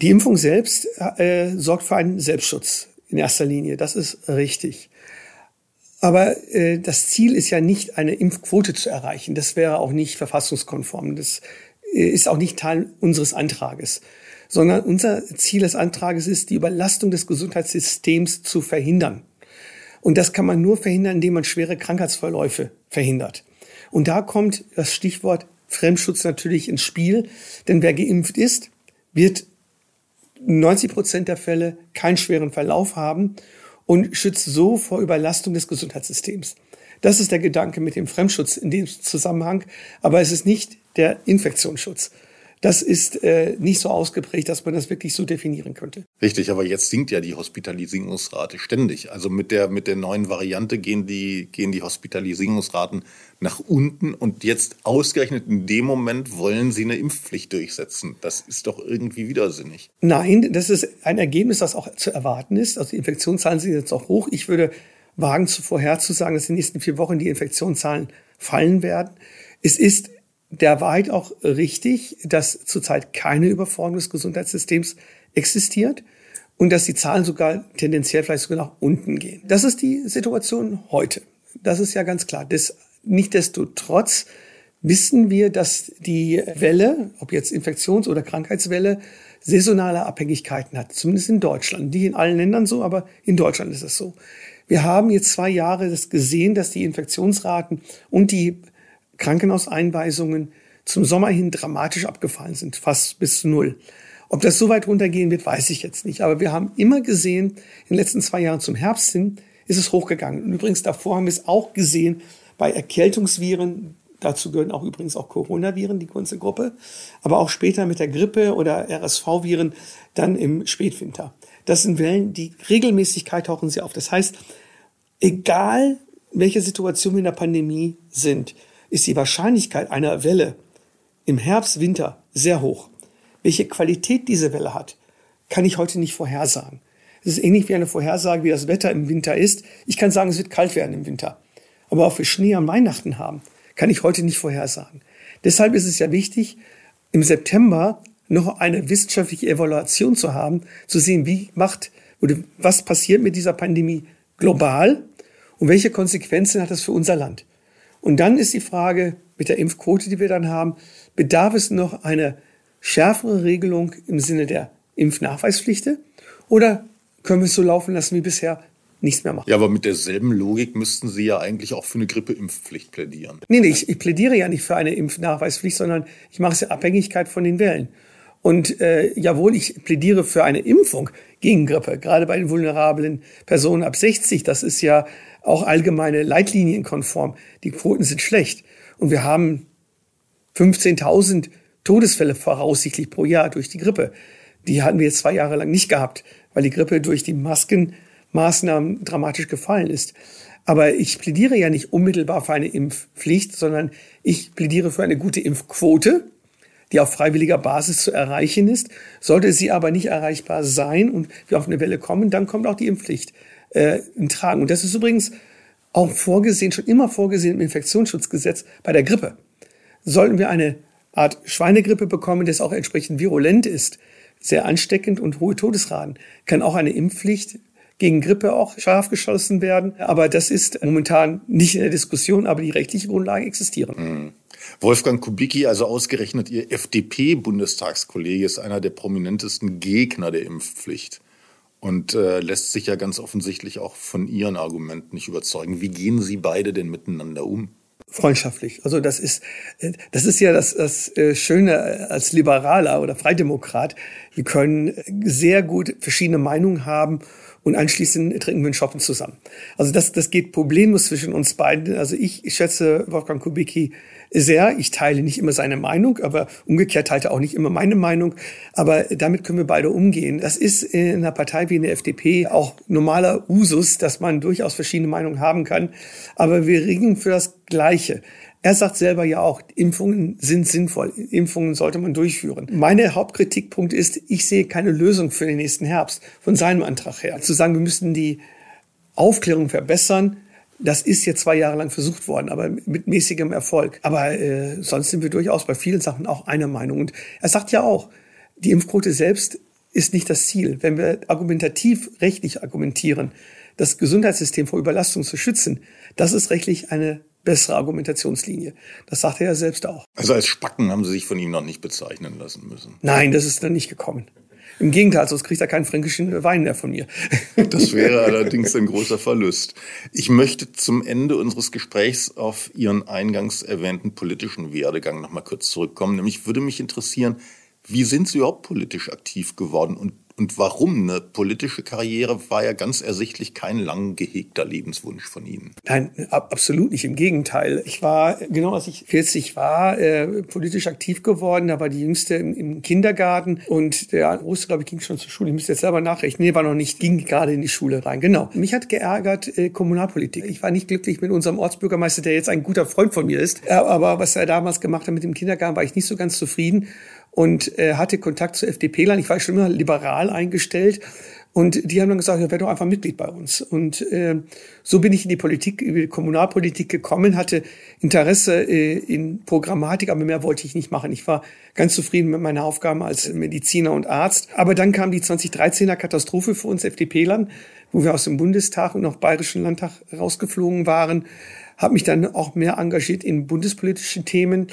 A: Die Impfung selbst äh, sorgt für einen Selbstschutz in erster Linie. Das ist richtig. Aber äh, das Ziel ist ja nicht, eine Impfquote zu erreichen. Das wäre auch nicht verfassungskonform. Das äh, ist auch nicht Teil unseres Antrages. Sondern unser Ziel des Antrages ist, die Überlastung des Gesundheitssystems zu verhindern. Und das kann man nur verhindern, indem man schwere Krankheitsverläufe verhindert. Und da kommt das Stichwort Fremdschutz natürlich ins Spiel. Denn wer geimpft ist, wird 90 Prozent der Fälle keinen schweren Verlauf haben und schützt so vor Überlastung des Gesundheitssystems. Das ist der Gedanke mit dem Fremdschutz in dem Zusammenhang, aber es ist nicht der Infektionsschutz. Das ist äh, nicht so ausgeprägt, dass man das wirklich so definieren könnte.
B: Richtig, aber jetzt sinkt ja die Hospitalisierungsrate ständig. Also mit der, mit der neuen Variante gehen die, gehen die Hospitalisierungsraten nach unten und jetzt ausgerechnet in dem Moment wollen sie eine Impfpflicht durchsetzen. Das ist doch irgendwie widersinnig.
A: Nein, das ist ein Ergebnis, das auch zu erwarten ist. Also die Infektionszahlen sind jetzt auch hoch. Ich würde wagen, vorherzusagen, dass in den nächsten vier Wochen die Infektionszahlen fallen werden. Es ist der Wahrheit auch richtig, dass zurzeit keine Überforderung des Gesundheitssystems existiert und dass die Zahlen sogar tendenziell vielleicht sogar nach unten gehen. Das ist die Situation heute. Das ist ja ganz klar. Das, Nichtsdestotrotz wissen wir, dass die Welle, ob jetzt Infektions- oder Krankheitswelle, saisonale Abhängigkeiten hat. Zumindest in Deutschland. Die in allen Ländern so, aber in Deutschland ist es so. Wir haben jetzt zwei Jahre das gesehen, dass die Infektionsraten und die Krankenhauseinweisungen zum Sommer hin dramatisch abgefallen sind, fast bis zu null. Ob das so weit runtergehen wird, weiß ich jetzt nicht. Aber wir haben immer gesehen, in den letzten zwei Jahren zum Herbst hin ist es hochgegangen. Und übrigens davor haben wir es auch gesehen bei Erkältungsviren. Dazu gehören auch übrigens auch Coronaviren, die ganze Gruppe. Aber auch später mit der Grippe oder RSV-Viren dann im Spätwinter. Das sind Wellen, die Regelmäßigkeit tauchen sie auf. Das heißt, egal welche Situation wir in der Pandemie sind, ist die Wahrscheinlichkeit einer Welle im Herbst, Winter sehr hoch. Welche Qualität diese Welle hat, kann ich heute nicht vorhersagen. Es ist ähnlich wie eine Vorhersage, wie das Wetter im Winter ist. Ich kann sagen, es wird kalt werden im Winter. Aber auch wir Schnee am Weihnachten haben, kann ich heute nicht vorhersagen. Deshalb ist es ja wichtig, im September noch eine wissenschaftliche Evaluation zu haben, zu sehen, wie macht oder was passiert mit dieser Pandemie global und welche Konsequenzen hat das für unser Land. Und dann ist die Frage mit der Impfquote, die wir dann haben, bedarf es noch eine schärfere Regelung im Sinne der Impfnachweispflicht oder können wir es so laufen lassen wie bisher, nichts mehr machen.
B: Ja, aber mit derselben Logik müssten Sie ja eigentlich auch für eine Grippeimpfpflicht plädieren.
A: Nee, nee, ich, ich plädiere ja nicht für eine Impfnachweispflicht, sondern ich mache es in Abhängigkeit von den Wellen. Und äh, jawohl, ich plädiere für eine Impfung gegen Grippe, gerade bei den vulnerablen Personen ab 60. Das ist ja auch allgemeine Leitlinienkonform. Die Quoten sind schlecht. Und wir haben 15.000 Todesfälle voraussichtlich pro Jahr durch die Grippe. Die hatten wir jetzt zwei Jahre lang nicht gehabt, weil die Grippe durch die Maskenmaßnahmen dramatisch gefallen ist. Aber ich plädiere ja nicht unmittelbar für eine Impfpflicht, sondern ich plädiere für eine gute Impfquote, die auf freiwilliger Basis zu erreichen ist. Sollte sie aber nicht erreichbar sein und wir auf eine Welle kommen, dann kommt auch die Impfpflicht äh, tragen. Und das ist übrigens auch vorgesehen, schon immer vorgesehen im Infektionsschutzgesetz bei der Grippe. Sollten wir eine Art Schweinegrippe bekommen, das auch entsprechend virulent ist, sehr ansteckend und hohe Todesraten, kann auch eine Impfpflicht gegen Grippe auch scharf geschossen werden. Aber das ist momentan nicht in der Diskussion, aber die rechtliche Grundlage existieren. Mhm.
B: Wolfgang Kubicki, also ausgerechnet Ihr FDP-Bundestagskollege, ist einer der prominentesten Gegner der Impfpflicht und äh, lässt sich ja ganz offensichtlich auch von Ihren Argumenten nicht überzeugen. Wie gehen Sie beide denn miteinander um?
A: freundschaftlich. Also das ist, äh, das ist ja das, das äh, Schöne als Liberaler oder Freidemokrat. Wir können sehr gut verschiedene Meinungen haben und anschließend trinken wir einen Shoppen zusammen. Also das, das geht problemlos zwischen uns beiden. Also ich, schätze Wolfgang Kubicki sehr. Ich teile nicht immer seine Meinung, aber umgekehrt teilt er auch nicht immer meine Meinung. Aber damit können wir beide umgehen. Das ist in einer Partei wie in der FDP auch normaler Usus, dass man durchaus verschiedene Meinungen haben kann. Aber wir ringen für das Gleiche. Er sagt selber ja auch, Impfungen sind sinnvoll. Impfungen sollte man durchführen. Meine Hauptkritikpunkt ist, ich sehe keine Lösung für den nächsten Herbst von seinem Antrag her. Zu sagen, wir müssen die Aufklärung verbessern, das ist jetzt zwei Jahre lang versucht worden, aber mit mäßigem Erfolg. Aber äh, sonst sind wir durchaus bei vielen Sachen auch einer Meinung. Und er sagt ja auch, die Impfquote selbst ist nicht das Ziel. Wenn wir argumentativ rechtlich argumentieren, das Gesundheitssystem vor Überlastung zu schützen, das ist rechtlich eine bessere Argumentationslinie. Das sagt er ja selbst auch.
B: Also als Spacken haben Sie sich von ihm noch nicht bezeichnen lassen müssen.
A: Nein, das ist dann nicht gekommen. Im Gegenteil, sonst kriegt er keinen fränkischen Wein mehr von mir.
B: Das wäre allerdings ein großer Verlust. Ich möchte zum Ende unseres Gesprächs auf Ihren eingangs erwähnten politischen Werdegang noch mal kurz zurückkommen. Nämlich würde mich interessieren, wie sind Sie überhaupt politisch aktiv geworden und und warum? Eine politische Karriere war ja ganz ersichtlich kein lang gehegter Lebenswunsch von Ihnen.
A: Nein, ab, absolut nicht. Im Gegenteil. Ich war, genau als ich 40 war, äh, politisch aktiv geworden. Da war die Jüngste im, im Kindergarten und der Große, glaube ich, ging schon zur Schule. Ich müsste jetzt selber nachrechnen. Nee, war noch nicht, ging gerade in die Schule rein. Genau. Mich hat geärgert äh, Kommunalpolitik. Ich war nicht glücklich mit unserem Ortsbürgermeister, der jetzt ein guter Freund von mir ist. Aber was er damals gemacht hat mit dem Kindergarten, war ich nicht so ganz zufrieden und äh, hatte Kontakt zu FDP-Lern. Ich war schon immer liberal eingestellt. Und die haben dann gesagt, ja, werde doch einfach Mitglied bei uns. Und äh, so bin ich in die Politik, in die Kommunalpolitik gekommen, hatte Interesse äh, in Programmatik, aber mehr wollte ich nicht machen. Ich war ganz zufrieden mit meinen Aufgaben als Mediziner und Arzt. Aber dann kam die 2013er Katastrophe für uns FDP-Lern, wo wir aus dem Bundestag und auch Bayerischen Landtag rausgeflogen waren. Habe mich dann auch mehr engagiert in bundespolitische Themen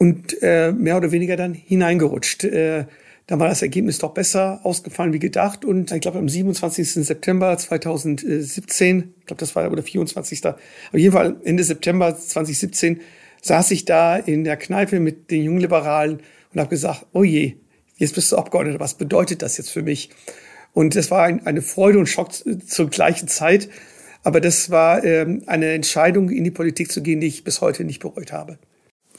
A: und äh, mehr oder weniger dann hineingerutscht. Äh, dann war das Ergebnis doch besser ausgefallen wie gedacht. Und ich glaube, am 27. September 2017, ich glaube, das war oder 24. Auf jeden Fall Ende September 2017 saß ich da in der Kneipe mit den jungen Liberalen und habe gesagt, oh je, jetzt bist du Abgeordneter, was bedeutet das jetzt für mich? Und das war ein, eine Freude und Schock zur gleichen Zeit. Aber das war ähm, eine Entscheidung, in die Politik zu gehen, die ich bis heute nicht bereut habe.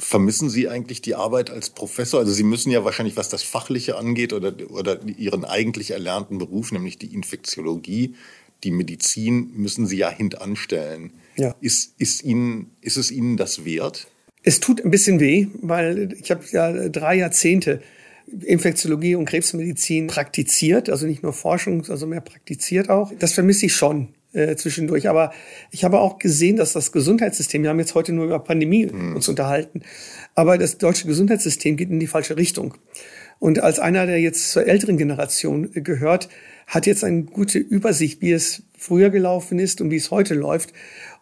B: Vermissen Sie eigentlich die Arbeit als Professor? Also Sie müssen ja wahrscheinlich, was das Fachliche angeht oder, oder Ihren eigentlich erlernten Beruf, nämlich die Infektiologie, die Medizin, müssen Sie ja hintanstellen. Ja. Ist, ist, Ihnen, ist es Ihnen das wert?
A: Es tut ein bisschen weh, weil ich habe ja drei Jahrzehnte Infektiologie und Krebsmedizin praktiziert, also nicht nur Forschung, also mehr praktiziert auch. Das vermisse ich schon äh, zwischendurch. Aber ich habe auch gesehen, dass das Gesundheitssystem, wir haben jetzt heute nur über Pandemie mhm. uns unterhalten, aber das deutsche Gesundheitssystem geht in die falsche Richtung. Und als einer, der jetzt zur älteren Generation gehört, hat jetzt eine gute Übersicht, wie es früher gelaufen ist und wie es heute läuft.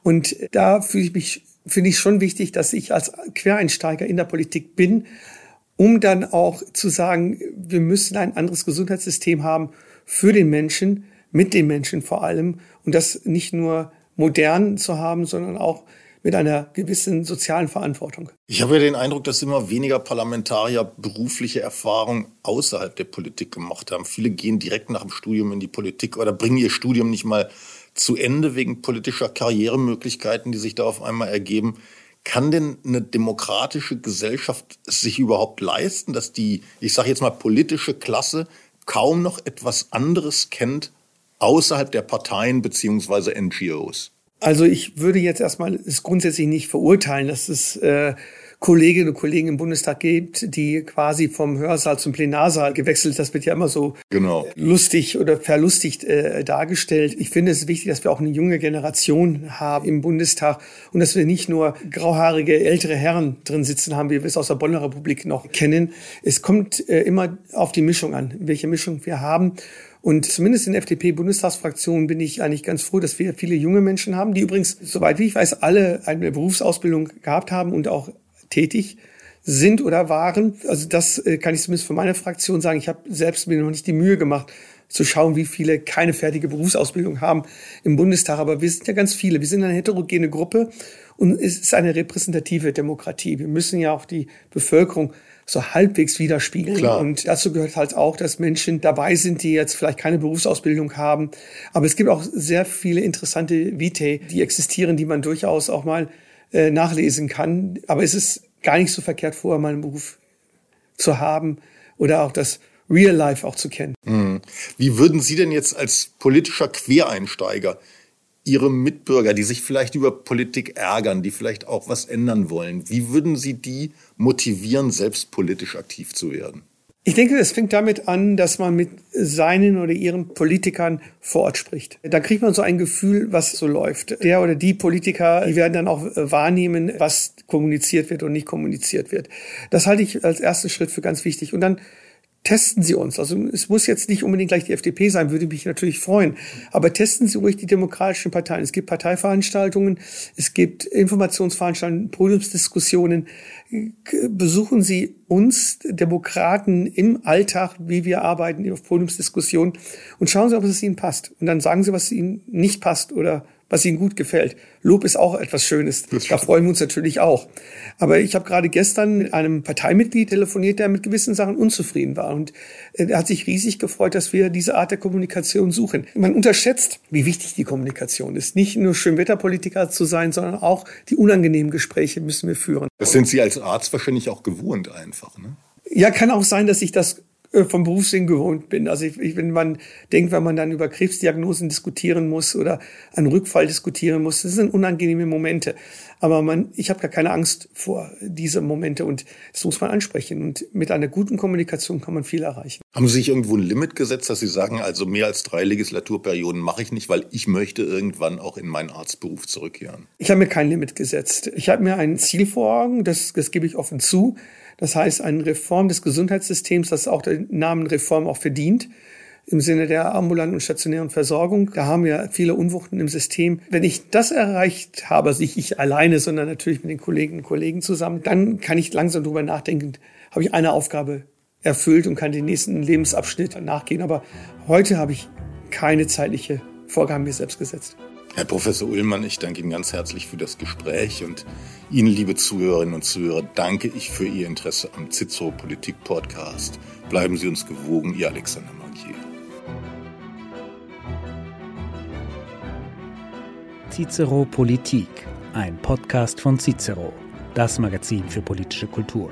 A: Und da fühle ich mich, finde ich schon wichtig, dass ich als Quereinsteiger in der Politik bin, um dann auch zu sagen, wir müssen ein anderes Gesundheitssystem haben für den Menschen, mit den Menschen vor allem und das nicht nur modern zu haben, sondern auch mit einer gewissen sozialen Verantwortung.
B: Ich habe ja den Eindruck, dass immer weniger Parlamentarier berufliche Erfahrung außerhalb der Politik gemacht haben. Viele gehen direkt nach dem Studium in die Politik oder bringen ihr Studium nicht mal zu Ende wegen politischer Karrieremöglichkeiten, die sich da auf einmal ergeben. Kann denn eine demokratische Gesellschaft sich überhaupt leisten, dass die, ich sage jetzt mal, politische Klasse kaum noch etwas anderes kennt außerhalb der Parteien beziehungsweise NGOs?
A: Also ich würde jetzt erstmal es grundsätzlich nicht verurteilen, dass es äh, Kolleginnen und Kollegen im Bundestag gibt, die quasi vom Hörsaal zum Plenarsaal gewechselt. Das wird ja immer so genau. lustig oder verlustigt äh, dargestellt. Ich finde es wichtig, dass wir auch eine junge Generation haben im Bundestag und dass wir nicht nur grauhaarige ältere Herren drin sitzen haben, wie wir es aus der Bonner Republik noch kennen. Es kommt äh, immer auf die Mischung an, welche Mischung wir haben. Und zumindest in der FDP-Bundestagsfraktion bin ich eigentlich ganz froh, dass wir viele junge Menschen haben, die übrigens, soweit wie ich weiß, alle eine Berufsausbildung gehabt haben und auch tätig sind oder waren. Also das äh, kann ich zumindest für meine Fraktion sagen. Ich habe selbst mir noch nicht die Mühe gemacht, zu schauen, wie viele keine fertige Berufsausbildung haben im Bundestag. Aber wir sind ja ganz viele. Wir sind eine heterogene Gruppe und es ist eine repräsentative Demokratie. Wir müssen ja auch die Bevölkerung so halbwegs widerspiegeln. Klar. Und dazu gehört halt auch, dass Menschen dabei sind, die jetzt vielleicht keine Berufsausbildung haben. Aber es gibt auch sehr viele interessante Vitae, die existieren, die man durchaus auch mal äh, nachlesen kann. Aber es ist gar nicht so verkehrt, vorher mal einen Beruf zu haben oder auch das Real Life auch zu kennen.
B: Mhm. Wie würden Sie denn jetzt als politischer Quereinsteiger Ihre Mitbürger, die sich vielleicht über Politik ärgern, die vielleicht auch was ändern wollen, wie würden Sie die motivieren, selbst politisch aktiv zu werden?
A: Ich denke, es fängt damit an, dass man mit seinen oder ihren Politikern vor Ort spricht. Da kriegt man so ein Gefühl, was so läuft. Der oder die Politiker, die werden dann auch wahrnehmen, was kommuniziert wird und nicht kommuniziert wird. Das halte ich als ersten Schritt für ganz wichtig. Und dann testen Sie uns. Also es muss jetzt nicht unbedingt gleich die FDP sein, würde mich natürlich freuen. Aber testen Sie ruhig die demokratischen Parteien. Es gibt Parteiveranstaltungen, es gibt Informationsveranstaltungen, Podiumsdiskussionen. Besuchen Sie uns Demokraten im Alltag, wie wir arbeiten, auf Podiumsdiskussionen und schauen Sie, ob es Ihnen passt. Und dann sagen Sie, was Ihnen nicht passt oder was Ihnen gut gefällt. Lob ist auch etwas Schönes. Da freuen wir uns natürlich auch. Aber ich habe gerade gestern mit einem Parteimitglied telefoniert, der mit gewissen Sachen unzufrieden war. Und äh, er hat sich riesig gefreut, dass wir diese Art der Kommunikation suchen. Man unterschätzt, wie wichtig die Kommunikation ist. Nicht nur Schönwetterpolitiker zu sein, sondern auch die unangenehmen Gespräche müssen wir führen.
B: Das sind Sie als Arzt wahrscheinlich auch gewohnt einfach, ne?
A: Ja, kann auch sein, dass ich das vom Berufssinn gewohnt bin. Also ich, ich, wenn man denkt, wenn man dann über Krebsdiagnosen diskutieren muss oder einen Rückfall diskutieren muss, das sind unangenehme Momente. Aber man, ich habe gar keine Angst vor diese Momente und das muss man ansprechen. Und mit einer guten Kommunikation kann man viel erreichen.
B: Haben Sie sich irgendwo ein Limit gesetzt, dass Sie sagen, also mehr als drei Legislaturperioden mache ich nicht, weil ich möchte irgendwann auch in meinen Arztberuf zurückkehren?
A: Ich habe mir kein Limit gesetzt. Ich habe mir ein Ziel vor Augen, das, das gebe ich offen zu. Das heißt, eine Reform des Gesundheitssystems, das auch den Namen Reform auch verdient im Sinne der ambulanten und stationären Versorgung. Da haben wir viele Unwuchten im System. Wenn ich das erreicht habe, also nicht ich alleine, sondern natürlich mit den Kolleginnen und Kollegen zusammen, dann kann ich langsam darüber nachdenken, habe ich eine Aufgabe erfüllt und kann den nächsten Lebensabschnitt nachgehen. Aber heute habe ich keine zeitliche Vorgaben mir selbst gesetzt.
B: Herr Professor Ullmann, ich danke Ihnen ganz herzlich für das Gespräch und Ihnen, liebe Zuhörerinnen und Zuhörer, danke ich für Ihr Interesse am Cicero Politik Podcast. Bleiben Sie uns gewogen, Ihr Alexander Mankier.
C: Cicero Politik, ein Podcast von Cicero, das Magazin für politische Kultur.